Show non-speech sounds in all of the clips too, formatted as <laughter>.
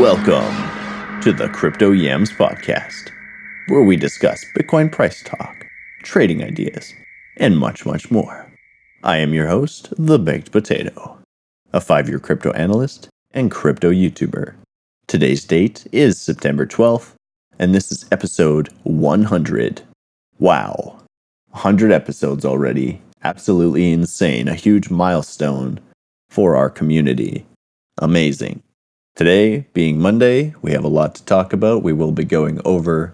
Welcome to the Crypto Yams podcast, where we discuss Bitcoin price talk, trading ideas, and much, much more. I am your host, The Baked Potato, a five year crypto analyst and crypto YouTuber. Today's date is September 12th, and this is episode 100. Wow, 100 episodes already. Absolutely insane. A huge milestone for our community. Amazing. Today, being Monday, we have a lot to talk about. We will be going over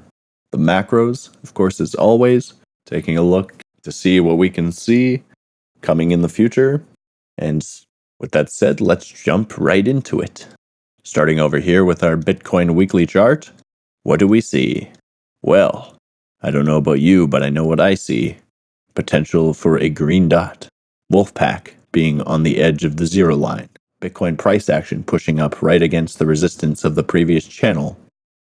the macros, of course, as always, taking a look to see what we can see coming in the future. And with that said, let's jump right into it. Starting over here with our Bitcoin weekly chart, what do we see? Well, I don't know about you, but I know what I see. Potential for a green dot. Wolfpack being on the edge of the zero line. Bitcoin price action pushing up right against the resistance of the previous channel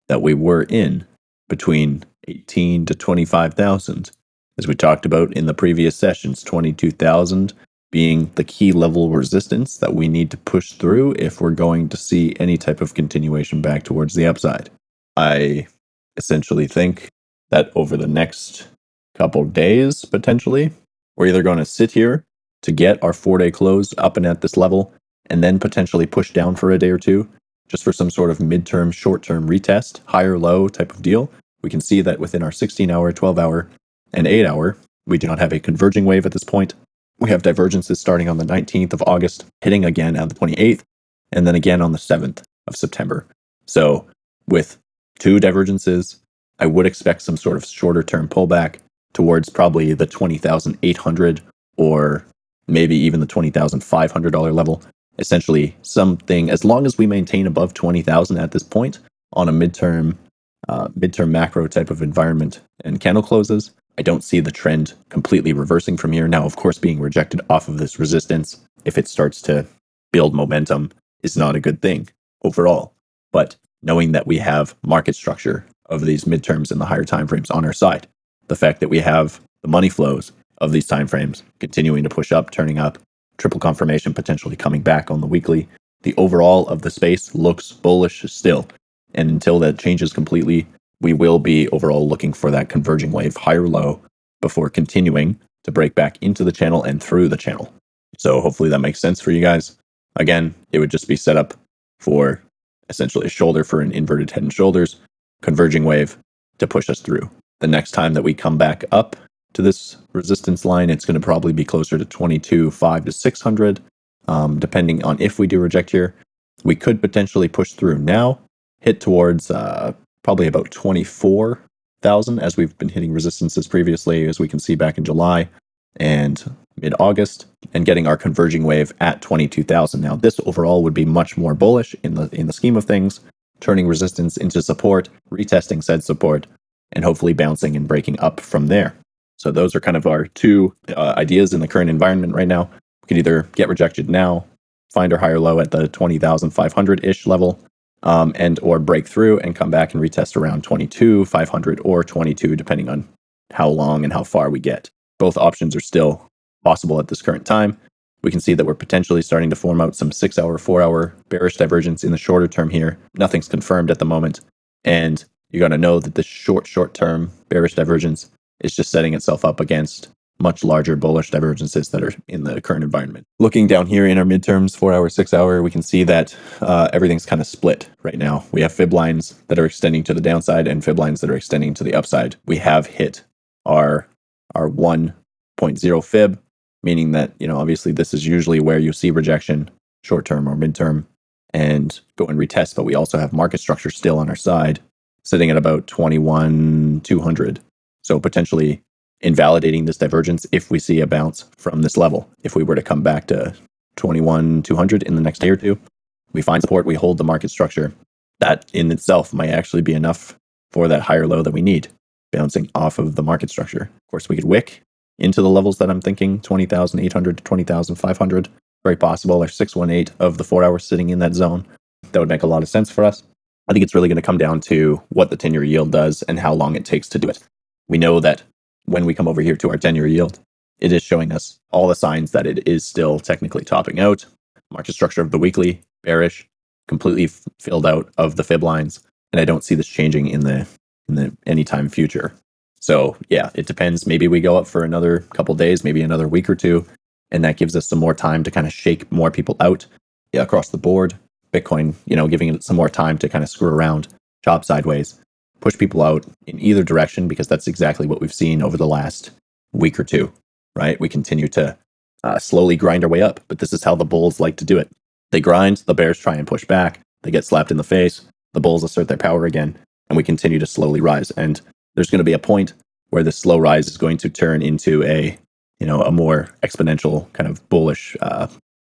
that we were in between 18 to 25,000. As we talked about in the previous sessions, 22,000 being the key level resistance that we need to push through if we're going to see any type of continuation back towards the upside. I essentially think that over the next couple days, potentially, we're either going to sit here to get our four day close up and at this level, and then potentially push down for a day or two, just for some sort of midterm, short term retest, higher low type of deal. We can see that within our 16 hour, 12 hour, and 8 hour, we do not have a converging wave at this point. We have divergences starting on the 19th of August, hitting again on the 28th, and then again on the 7th of September. So, with two divergences, I would expect some sort of shorter term pullback towards probably the 20,800 or maybe even the $20,500 level. Essentially, something as long as we maintain above 20,000 at this point on a midterm uh, midterm macro type of environment and candle closes, I don't see the trend completely reversing from here. Now, of course, being rejected off of this resistance, if it starts to build momentum, is not a good thing overall. But knowing that we have market structure of these midterms and the higher timeframes on our side, the fact that we have the money flows of these timeframes continuing to push up, turning up, triple confirmation potentially coming back on the weekly, the overall of the space looks bullish still. And until that changes completely, we will be overall looking for that converging wave higher low before continuing to break back into the channel and through the channel. So hopefully that makes sense for you guys. Again, it would just be set up for essentially a shoulder for an inverted head and shoulders, converging wave to push us through. The next time that we come back up to this resistance line, it's going to probably be closer to 22, 5 to 600, um, depending on if we do reject here. We could potentially push through now, hit towards uh, probably about 24,000 as we've been hitting resistances previously, as we can see back in July and mid August, and getting our converging wave at 22,000. Now, this overall would be much more bullish in the in the scheme of things, turning resistance into support, retesting said support, and hopefully bouncing and breaking up from there. So those are kind of our two uh, ideas in the current environment right now. We can either get rejected now, find our higher low at the 20,500 ish level, um, and or break through and come back and retest around 22, 500 or 22, depending on how long and how far we get. Both options are still possible at this current time. We can see that we're potentially starting to form out some six hour, four hour bearish divergence in the shorter term here. Nothing's confirmed at the moment. And you're going to know that this short, short term bearish divergence is just setting itself up against much larger bullish divergences that are in the current environment. Looking down here in our midterms, four hour, six hour, we can see that uh, everything's kind of split right now. We have fib lines that are extending to the downside and fib lines that are extending to the upside. We have hit our our 1.0 fib, meaning that you know obviously this is usually where you see rejection, short term or midterm, and go and retest. But we also have market structure still on our side, sitting at about 21 200. So potentially invalidating this divergence if we see a bounce from this level. If we were to come back to 21 200 in the next day or two, we find support, we hold the market structure. That in itself might actually be enough for that higher low that we need, bouncing off of the market structure. Of course, we could wick into the levels that I'm thinking 20,800 to 20,500. Very possible, or 618 of the four hours sitting in that zone. That would make a lot of sense for us. I think it's really going to come down to what the 10 year yield does and how long it takes to do it. We know that when we come over here to our 10 year yield, it is showing us all the signs that it is still technically topping out. Market structure of the weekly, bearish. completely f- filled out of the fib lines, and I don't see this changing in the in the anytime future. So yeah, it depends. Maybe we go up for another couple days, maybe another week or two, and that gives us some more time to kind of shake more people out across the board. Bitcoin, you know, giving it some more time to kind of screw around, chop sideways, push people out in either direction because that's exactly what we've seen over the last week or two, right? We continue to uh, slowly grind our way up, but this is how the bulls like to do it. They grind, the bears try and push back, they get slapped in the face, the bulls assert their power again, and we continue to slowly rise. And there's going to be a point where the slow rise is going to turn into a, you know, a more exponential kind of bullish uh,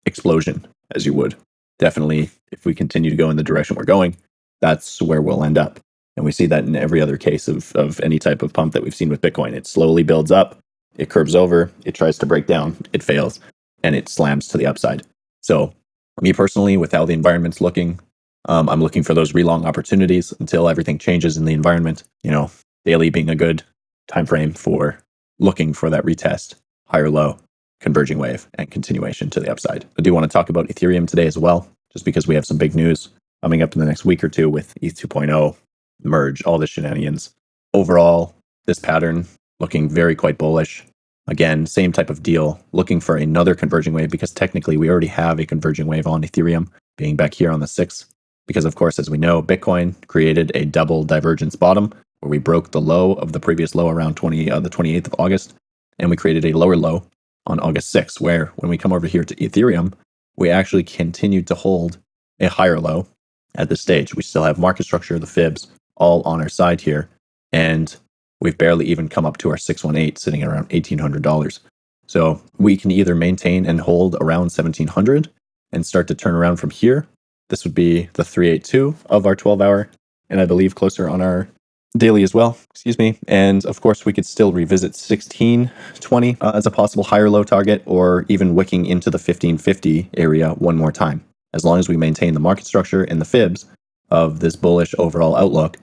explosion, as you would. Definitely, if we continue to go in the direction we're going, that's where we'll end up. And we see that in every other case of, of any type of pump that we've seen with Bitcoin. It slowly builds up, it curves over, it tries to break down, it fails, and it slams to the upside. So, me personally, with how the environment's looking, um, I'm looking for those relong opportunities until everything changes in the environment. You know, daily being a good time frame for looking for that retest, higher low, converging wave, and continuation to the upside. I do want to talk about Ethereum today as well, just because we have some big news coming up in the next week or two with ETH 2.0 merge, all the shenanigans. Overall, this pattern looking very quite bullish. Again, same type of deal, looking for another converging wave because technically we already have a converging wave on Ethereum being back here on the 6th. Because, of course, as we know, Bitcoin created a double divergence bottom where we broke the low of the previous low around 20, uh, the 28th of August, and we created a lower low on August 6th, where when we come over here to Ethereum, we actually continued to hold a higher low at this stage. We still have market structure, the fibs, all on our side here. And we've barely even come up to our 618 sitting around $1,800. So we can either maintain and hold around 1700 and start to turn around from here. This would be the 382 of our 12 hour, and I believe closer on our daily as well. Excuse me. And of course, we could still revisit 1620 uh, as a possible higher low target or even wicking into the 1550 area one more time. As long as we maintain the market structure and the fibs of this bullish overall outlook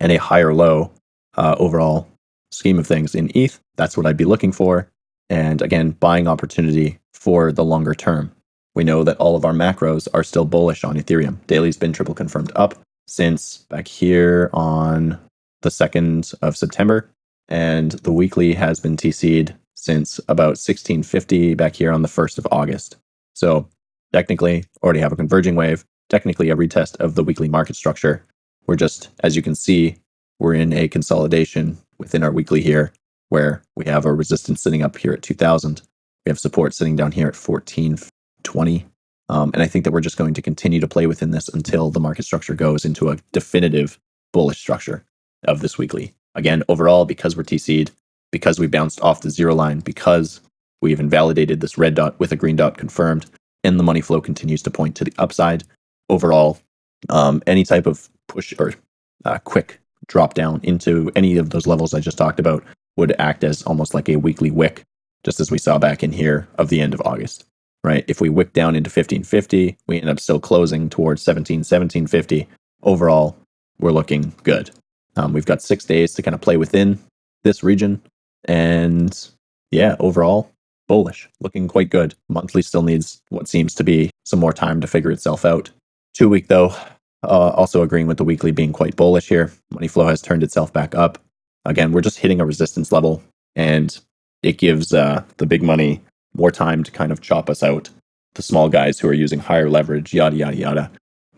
and a higher low uh, overall scheme of things in ETH. That's what I'd be looking for. And again, buying opportunity for the longer term. We know that all of our macros are still bullish on Ethereum. Daily's been triple confirmed up since back here on the 2nd of September. And the weekly has been TC'd since about 1650 back here on the 1st of August. So technically, already have a converging wave, technically a retest of the weekly market structure. We're just, as you can see, we're in a consolidation within our weekly here where we have our resistance sitting up here at 2000. We have support sitting down here at 1420. Um, and I think that we're just going to continue to play within this until the market structure goes into a definitive bullish structure of this weekly. Again, overall, because we're TC'd, because we bounced off the zero line, because we've invalidated this red dot with a green dot confirmed, and the money flow continues to point to the upside. Overall, um, any type of push or uh, quick drop down into any of those levels I just talked about would act as almost like a weekly wick, just as we saw back in here of the end of August, right? If we wick down into 1550, we end up still closing towards 17, 1750. Overall, we're looking good. Um, we've got six days to kind of play within this region. And yeah, overall, bullish, looking quite good. Monthly still needs what seems to be some more time to figure itself out. Two week, though, uh, also agreeing with the weekly being quite bullish here. Money flow has turned itself back up. Again, we're just hitting a resistance level, and it gives uh, the big money more time to kind of chop us out. The small guys who are using higher leverage, yada, yada, yada.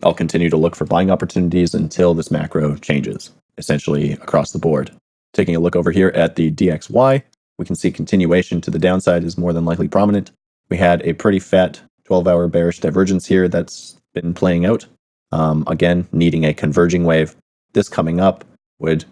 I'll continue to look for buying opportunities until this macro changes, essentially across the board. Taking a look over here at the DXY, we can see continuation to the downside is more than likely prominent. We had a pretty fat 12 hour bearish divergence here that's been playing out. Um, again, needing a converging wave. This coming up would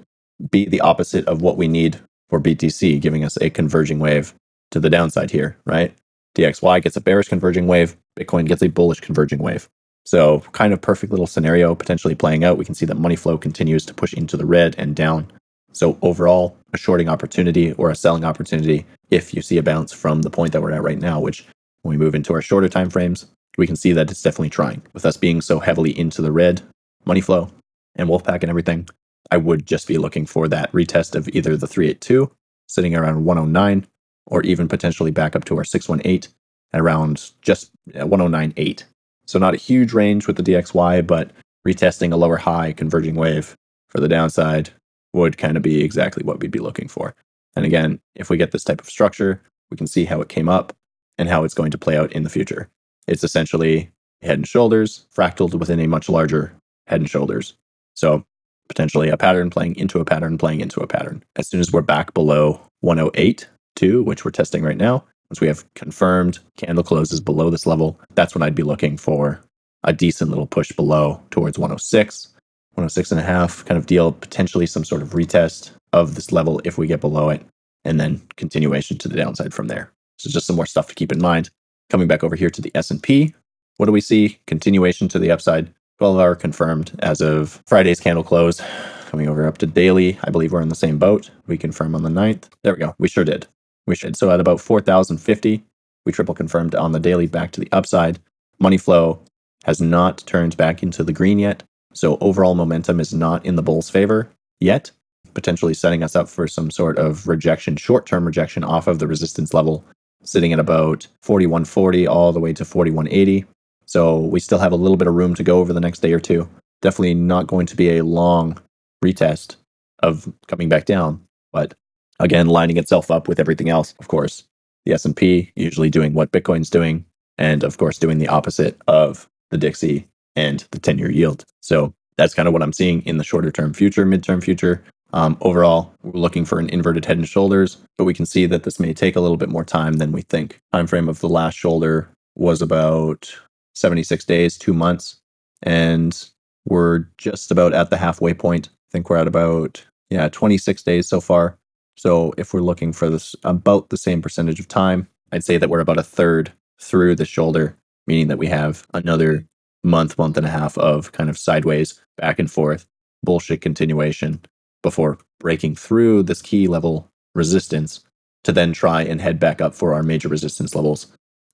be the opposite of what we need for BTC, giving us a converging wave to the downside here, right? DXY gets a bearish converging wave, Bitcoin gets a bullish converging wave. So, kind of perfect little scenario potentially playing out. We can see that money flow continues to push into the red and down. So, overall, a shorting opportunity or a selling opportunity if you see a bounce from the point that we're at right now, which when we move into our shorter time frames, we can see that it's definitely trying. With us being so heavily into the red, money flow, and Wolfpack and everything, I would just be looking for that retest of either the 382 sitting around 109 or even potentially back up to our 618 at around just 109.8. So not a huge range with the DXY, but retesting a lower high converging wave for the downside would kind of be exactly what we'd be looking for. And again, if we get this type of structure, we can see how it came up and how it's going to play out in the future. It's essentially head and shoulders fractaled within a much larger head and shoulders. So potentially a pattern playing into a pattern playing into a pattern. As soon as we're back below 108, 2, which we're testing right now, once we have confirmed candle closes below this level, that's when I'd be looking for a decent little push below towards 106, 106 and a half kind of deal, potentially some sort of retest of this level if we get below it, and then continuation to the downside from there. So just some more stuff to keep in mind. Coming back over here to the S&P, what do we see? Continuation to the upside. 12 hour confirmed as of Friday's candle close. Coming over up to daily, I believe we're in the same boat. We confirm on the 9th. There we go. We sure did. We should. So at about 4,050, we triple confirmed on the daily back to the upside. Money flow has not turned back into the green yet. So overall momentum is not in the bull's favor yet, potentially setting us up for some sort of rejection, short term rejection off of the resistance level, sitting at about 4140 all the way to 4180. So we still have a little bit of room to go over the next day or two. Definitely not going to be a long retest of coming back down, but again lining itself up with everything else, of course. The S&P usually doing what Bitcoin's doing and of course doing the opposite of the Dixie and the 10-year yield. So that's kind of what I'm seeing in the shorter term future, midterm future. Um, overall, we're looking for an inverted head and shoulders, but we can see that this may take a little bit more time than we think. Time frame of the last shoulder was about 76 days, two months. And we're just about at the halfway point. I think we're at about, yeah, 26 days so far. So if we're looking for this about the same percentage of time, I'd say that we're about a third through the shoulder, meaning that we have another month, month and a half of kind of sideways, back and forth, bullshit continuation before breaking through this key level resistance to then try and head back up for our major resistance levels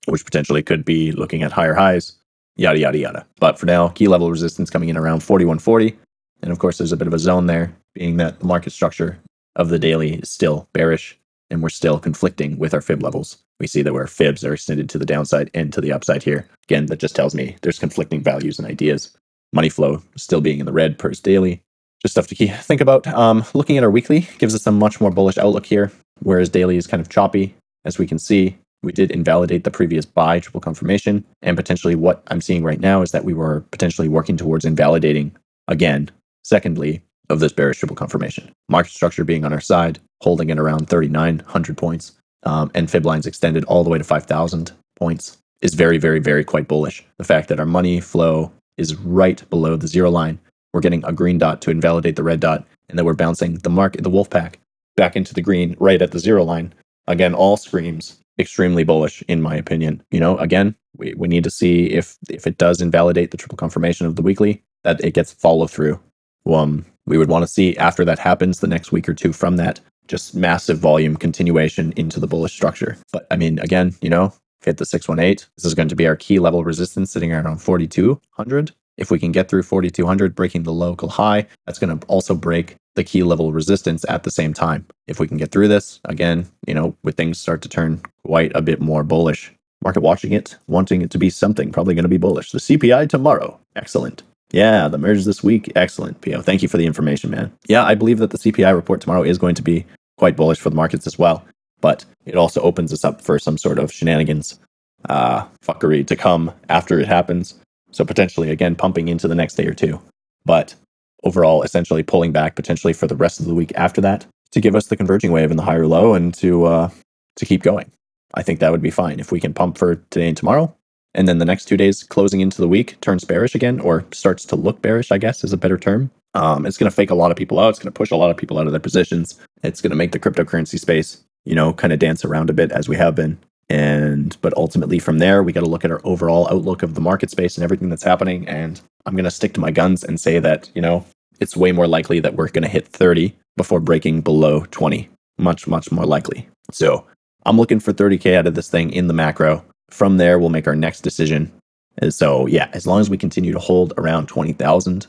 which potentially could be looking at higher highs, yada, yada, yada. But for now, key level resistance coming in around 4140. And of course, there's a bit of a zone there, being that the market structure of the daily is still bearish and we're still conflicting with our fib levels. We see that our fibs are extended to the downside and to the upside here. Again, that just tells me there's conflicting values and ideas. Money flow still being in the red per daily. Just stuff to keep, think about. Um, looking at our weekly gives us a much more bullish outlook here, whereas daily is kind of choppy. As we can see, we did invalidate the previous buy triple confirmation. And potentially what I'm seeing right now is that we were potentially working towards invalidating again, secondly, of this bearish triple confirmation. Market structure being on our side, holding it around 3,900 points, um, and fib lines extended all the way to 5,000 points is very, very, very quite bullish. The fact that our money flow is right below the zero line, we're getting a green dot to invalidate the red dot, and then we're bouncing the mark the wolf pack, back into the green right at the zero line. Again, all screams extremely bullish in my opinion. You know, again, we, we need to see if if it does invalidate the triple confirmation of the weekly, that it gets follow through. Um, we would want to see after that happens the next week or two from that, just massive volume continuation into the bullish structure. But I mean, again, you know, hit the 618. This is going to be our key level resistance sitting around 4200. If we can get through 4200, breaking the local high, that's going to also break the key level resistance at the same time. If we can get through this, again, you know, with things start to turn quite a bit more bullish. Market watching it, wanting it to be something, probably going to be bullish. The CPI tomorrow, excellent. Yeah, the merge this week, excellent. Pio, thank you for the information, man. Yeah, I believe that the CPI report tomorrow is going to be quite bullish for the markets as well, but it also opens us up for some sort of shenanigans, uh, fuckery to come after it happens. So potentially, again, pumping into the next day or two. But overall essentially pulling back potentially for the rest of the week after that to give us the converging wave in the higher low and to uh, to keep going. I think that would be fine if we can pump for today and tomorrow, and then the next two days closing into the week turns bearish again or starts to look bearish. I guess is a better term. Um, it's going to fake a lot of people out. It's going to push a lot of people out of their positions. It's going to make the cryptocurrency space, you know, kind of dance around a bit as we have been. And but ultimately from there, we got to look at our overall outlook of the market space and everything that's happening. And I'm going to stick to my guns and say that, you know, it's way more likely that we're going to hit 30 before breaking below 20. Much, much more likely. So I'm looking for 30K out of this thing in the macro. From there, we'll make our next decision. And so, yeah, as long as we continue to hold around 20,000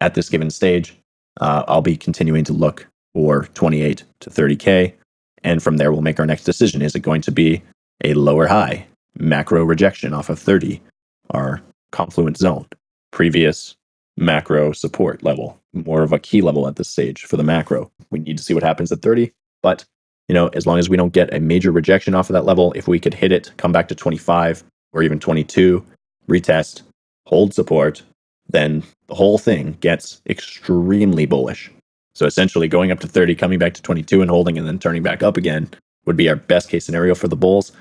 at this given stage, uh, I'll be continuing to look for 28 to 30K. And from there, we'll make our next decision. Is it going to be a lower high, macro rejection off of 30, our confluence zone, previous macro support level, more of a key level at this stage for the macro. We need to see what happens at 30. But, you know, as long as we don't get a major rejection off of that level, if we could hit it, come back to 25 or even 22, retest, hold support, then the whole thing gets extremely bullish. So essentially going up to 30, coming back to 22 and holding and then turning back up again would be our best case scenario for the bulls.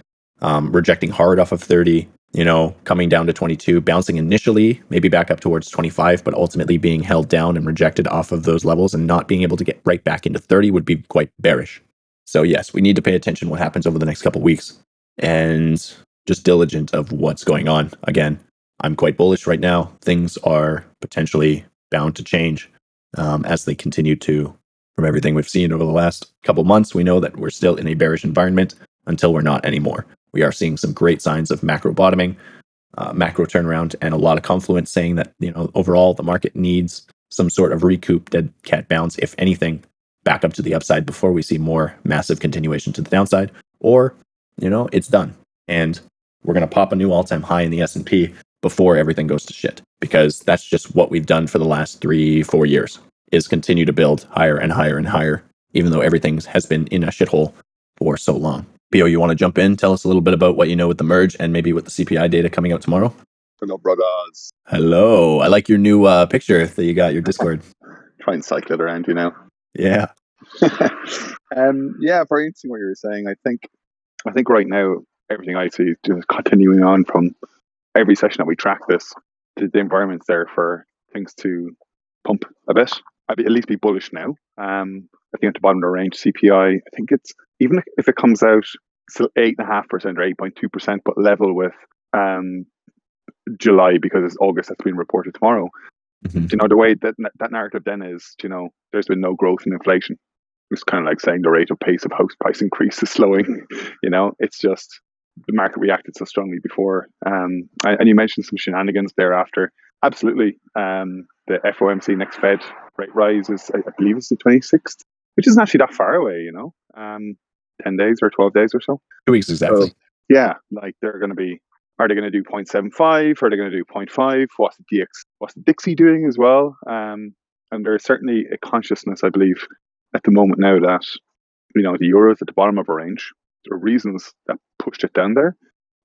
Um, rejecting hard off of 30, you know, coming down to 22, bouncing initially, maybe back up towards 25, but ultimately being held down and rejected off of those levels and not being able to get right back into 30 would be quite bearish. So yes, we need to pay attention what happens over the next couple weeks and just diligent of what's going on. Again, I'm quite bullish right now. Things are potentially bound to change um, as they continue to. From everything we've seen over the last couple months, we know that we're still in a bearish environment until we're not anymore. We are seeing some great signs of macro bottoming, uh, macro turnaround, and a lot of confluence saying that you know overall the market needs some sort of recoup dead cat bounce, if anything, back up to the upside before we see more massive continuation to the downside, or you know it's done and we're going to pop a new all-time high in the S&P before everything goes to shit because that's just what we've done for the last 3 4 years is continue to build higher and higher and higher even though everything has been in a shithole for so long. Pio, you want to jump in? Tell us a little bit about what you know with the merge and maybe with the CPI data coming out tomorrow. Hello, brothers. Hello. I like your new uh, picture that you got your Discord. <laughs> Try and cycle it around, you know. Yeah. <laughs> um, yeah, very interesting what you were saying. I think, I think right now everything I see is just continuing on from every session that we track this. The, the environment's there for things to pump a bit. I'd be, at least be bullish now. Um, I think at the bottom of the range, CPI. I think it's even if it comes out still eight and a half percent or eight point two percent, but level with um, July because it's August that's being reported tomorrow. Mm-hmm. You know the way that that narrative then is. You know, there's been no growth in inflation. It's kind of like saying the rate of pace of house price <laughs> increase is slowing. you know, it's just the market reacted so strongly before. Um, and you mentioned some shenanigans thereafter. Absolutely. Um, the FOMC next Fed rate rise is, I believe, it's the 26th, which isn't actually that far away, you know, um, 10 days or 12 days or so. Two weeks exactly. So, yeah, like they're going to be, are they going to do 0.75? Are they going to do 0.5? What's the DX, what's the Dixie doing as well? Um, and there's certainly a consciousness, I believe, at the moment now that, you know, the euro is at the bottom of a range. The reasons that pushed it down there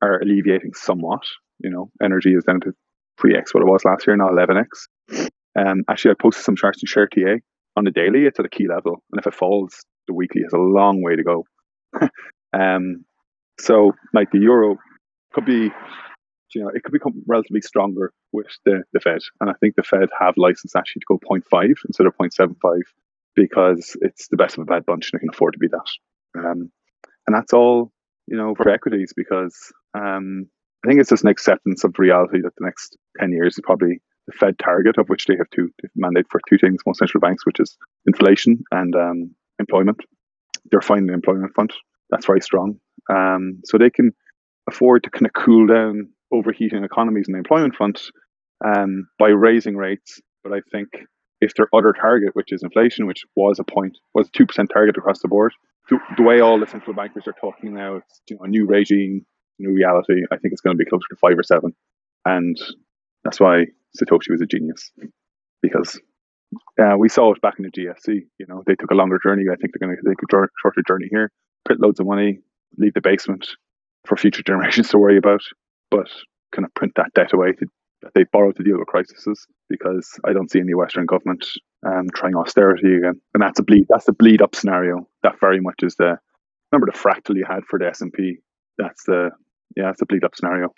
are alleviating somewhat. You know, energy is down to 3x what it was last year, not 11x. Um, actually, I posted some charts in ShareTA on the daily. It's at a key level, and if it falls, the weekly has a long way to go. <laughs> um, so, like the euro could be, you know, it could become relatively stronger with the, the Fed, and I think the Fed have license actually to go 0.5 instead of 0.75 because it's the best of a bad bunch and they can afford to be that. Um, and that's all you know, for equities because um, I think it's just an acceptance of reality that the next 10 years is probably the Fed target, of which they have two mandate for two things, most central banks, which is inflation and um, employment. They're finding the employment front. That's very strong. Um, so they can afford to kind of cool down overheating economies in the employment front um, by raising rates. But I think if their other target, which is inflation, which was a point, was a 2% target across the board, the, the way all the central bankers are talking now, it's you know, a new regime, new reality. I think it's going to be closer to five or seven, and that's why Satoshi was a genius because uh, we saw it back in the GFC. You know, they took a longer journey. I think they're going to take a shorter journey here. Print loads of money, leave the basement for future <laughs> generations to worry about, but kind of print that debt away to, that they borrowed to deal with crises. Because I don't see any Western government um, trying austerity again, and that's a bleed. That's the bleed up scenario. That very much is the remember the fractal you had for the S and P. That's the yeah, it's a bleed up scenario.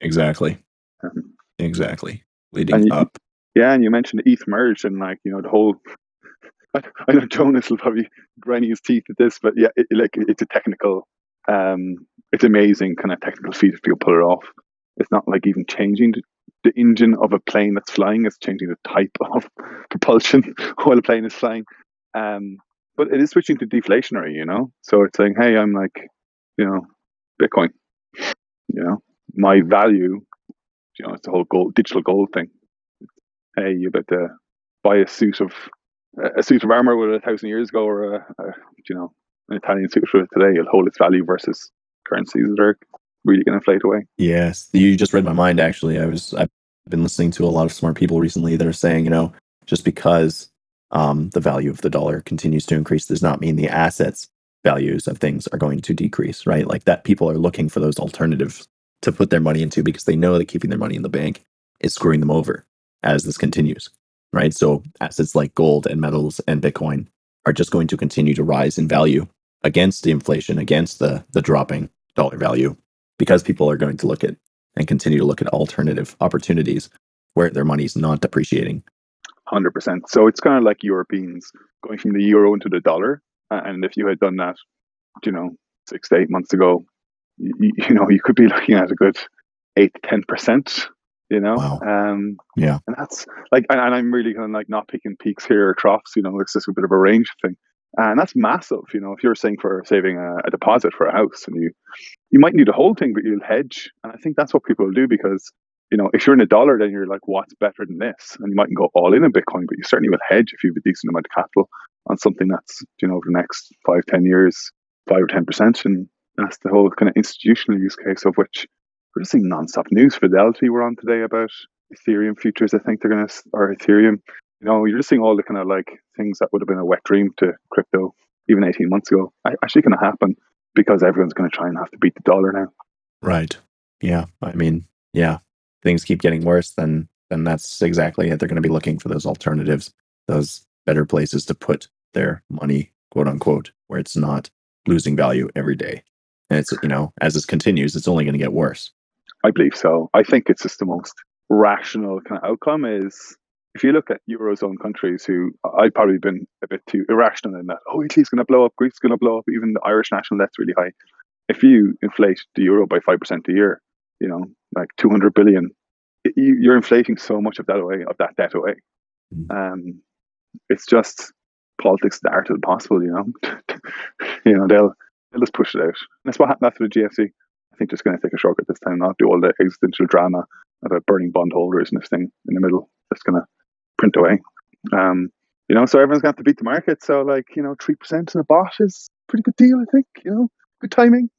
Exactly. Um, exactly. Leading you, up. Yeah, and you mentioned the ETH merge and like you know the whole. <laughs> I, I know Jonas will probably grind his teeth at this, but yeah, it, like it's a technical. Um, it's amazing kind of technical feat if you pull it off. It's not like even changing the engine of a plane that's flying it's changing the type <laughs> of propulsion <laughs> while a plane is flying. Um, but it is switching to deflationary, you know. So it's saying, hey, I'm like, you know, Bitcoin. You know, my value. You know, it's the whole gold, digital gold thing. Hey, you better buy a suit of a suit of armor with a thousand years ago, or a, a you know an Italian suit for today. It'll hold its value versus currencies that are really going to inflate away. Yes, you just read my mind. Actually, I was I've been listening to a lot of smart people recently that are saying, you know, just because um, the value of the dollar continues to increase does not mean the assets values of things are going to decrease, right? Like that people are looking for those alternatives to put their money into because they know that keeping their money in the bank is screwing them over as this continues, right? So assets like gold and metals and Bitcoin are just going to continue to rise in value against the inflation, against the the dropping dollar value, because people are going to look at and continue to look at alternative opportunities where their money's not depreciating. Hundred percent. So it's kind of like Europeans going from the euro into the dollar, and if you had done that, you know, six to eight months ago, you, you know, you could be <laughs> looking at a good eight to ten percent you know? Wow. um Yeah. and that's like and, and i'm really kind of like not picking peaks here or troughs you know it's just a bit of a range thing. And that's massive you know if you're saying for saving a, a deposit for a house and you you might need a whole thing but you'll hedge. And i think that's what people do because you know if you're in a dollar then you're like what's better than this? And you mightn't go all in in bitcoin but you certainly will hedge if you have a decent amount of capital on something that's you know over the next five ten years five or ten percent and that's the whole kind of institutional use case of which we're just seeing non-stop news. Fidelity we're on today about Ethereum futures. I think they're going to or Ethereum. You know, you're just seeing all the kind of like things that would have been a wet dream to crypto even 18 months ago. Actually, going to happen because everyone's going to try and have to beat the dollar now. Right. Yeah. I mean, yeah. Things keep getting worse, then then that's exactly it. They're going to be looking for those alternatives, those better places to put their money, quote unquote, where it's not losing value every day. And it's you know, as this continues, it's only going to get worse. I believe so. I think it's just the most rational kind of outcome is if you look at eurozone countries who I've probably been a bit too irrational in that. Oh, Italy's going to blow up, Greece's going to blow up, even the Irish national debt's really high. If you inflate the euro by five percent a year, you know, like two hundred billion, you, are inflating so much of that away, of that debt away. Mm. Um, it's just politics the art of the possible. You know, <laughs> you know they'll they'll just push it out. And that's what happened after the GFC. I think just going to take a shortcut this time, not do all the existential drama about burning bondholders and this thing in the middle. Just going to print away. Um, you know, so everyone's going to have to beat the market. So, like, you know, 3% in a bot is a pretty good deal, I think. You know, good timing.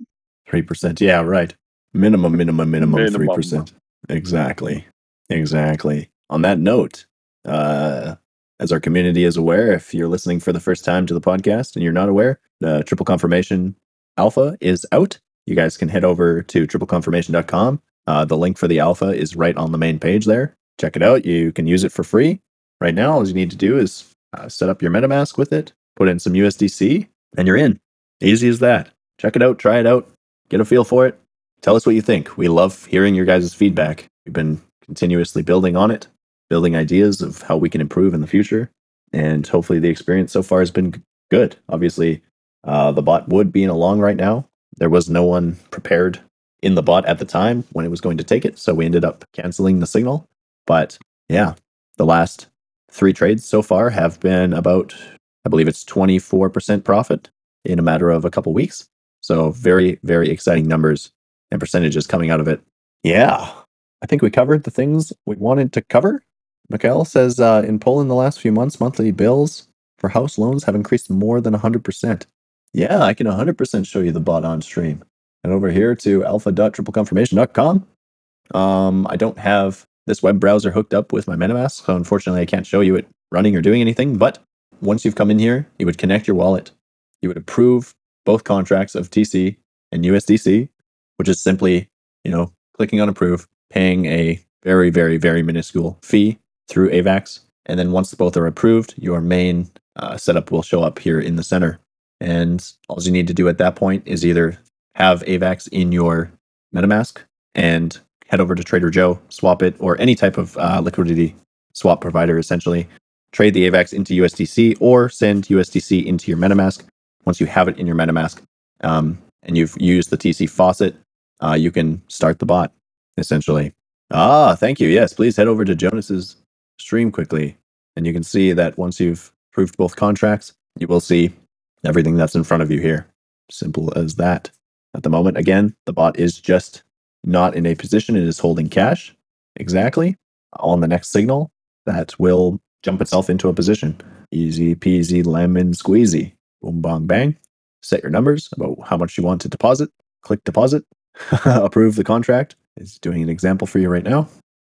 3%. Yeah, right. Minimum, minimum, minimum, Minimum. 3%. Exactly. Exactly. On that note, uh, as our community is aware, if you're listening for the first time to the podcast and you're not aware, the triple confirmation alpha is out. You guys can head over to tripleconfirmation.com. Uh, the link for the alpha is right on the main page there. Check it out. You can use it for free. Right now, all you need to do is uh, set up your MetaMask with it, put in some USDC, and you're in. Easy as that. Check it out, try it out, get a feel for it. Tell us what you think. We love hearing your guys' feedback. We've been continuously building on it, building ideas of how we can improve in the future. And hopefully, the experience so far has been good. Obviously, uh, the bot would be in a long right now. There was no one prepared in the bot at the time when it was going to take it. So we ended up canceling the signal. But yeah, the last three trades so far have been about, I believe it's 24% profit in a matter of a couple weeks. So very, very exciting numbers and percentages coming out of it. Yeah, I think we covered the things we wanted to cover. Mikhail says uh, in Poland, the last few months, monthly bills for house loans have increased more than 100%. Yeah, I can 100% show you the bot on stream. And over here to alpha.tripleconfirmation.com. Um, I don't have this web browser hooked up with my MetaMask, so unfortunately I can't show you it running or doing anything. But once you've come in here, you would connect your wallet. You would approve both contracts of TC and USDC, which is simply, you know, clicking on approve, paying a very, very, very minuscule fee through AVAX. And then once both are approved, your main uh, setup will show up here in the center. And all you need to do at that point is either have AVAX in your MetaMask and head over to Trader Joe, swap it, or any type of uh, liquidity swap provider, essentially. Trade the AVAX into USDC or send USDC into your MetaMask. Once you have it in your MetaMask um, and you've used the TC faucet, uh, you can start the bot, essentially. Ah, thank you. Yes, please head over to Jonas's stream quickly. And you can see that once you've approved both contracts, you will see everything that's in front of you here. Simple as that. At the moment, again, the bot is just not in a position. It is holding cash exactly on the next signal that will jump itself into a position. Easy peasy lemon squeezy. Boom, bang, bang. Set your numbers about how much you want to deposit. Click deposit. <laughs> Approve the contract. It's doing an example for you right now.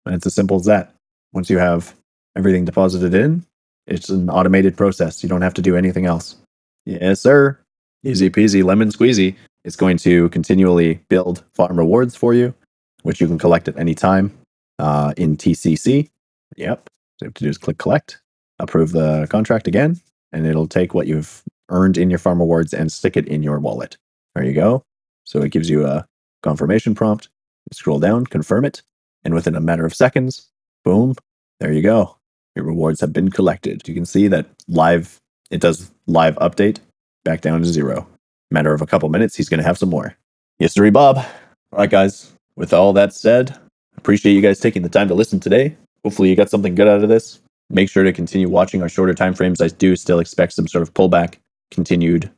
And it's as simple as that. Once you have everything deposited in, it's an automated process. You don't have to do anything else. Yes, sir. Easy peasy, lemon squeezy. It's going to continually build farm rewards for you, which you can collect at any time uh, in TCC. Yep. So you have to do is click collect, approve the contract again, and it'll take what you've earned in your farm rewards and stick it in your wallet. There you go. So it gives you a confirmation prompt. You scroll down, confirm it, and within a matter of seconds, boom, there you go. Your rewards have been collected. You can see that live, it does live update back down to zero. Matter of a couple minutes, he's going to have some more. History Bob. All right, guys. With all that said, appreciate you guys taking the time to listen today. Hopefully, you got something good out of this. Make sure to continue watching our shorter time frames. I do still expect some sort of pullback continued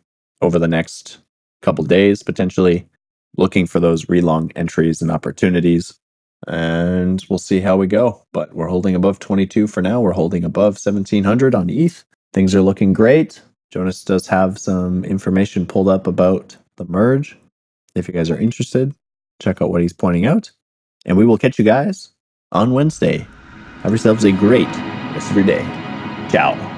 over the next couple days, potentially looking for those relong entries and opportunities. And we'll see how we go. But we're holding above 22 for now. We're holding above 1700 on ETH. Things are looking great. Jonas does have some information pulled up about the merge. If you guys are interested, check out what he's pointing out. And we will catch you guys on Wednesday. Have yourselves a great rest of your day. Ciao.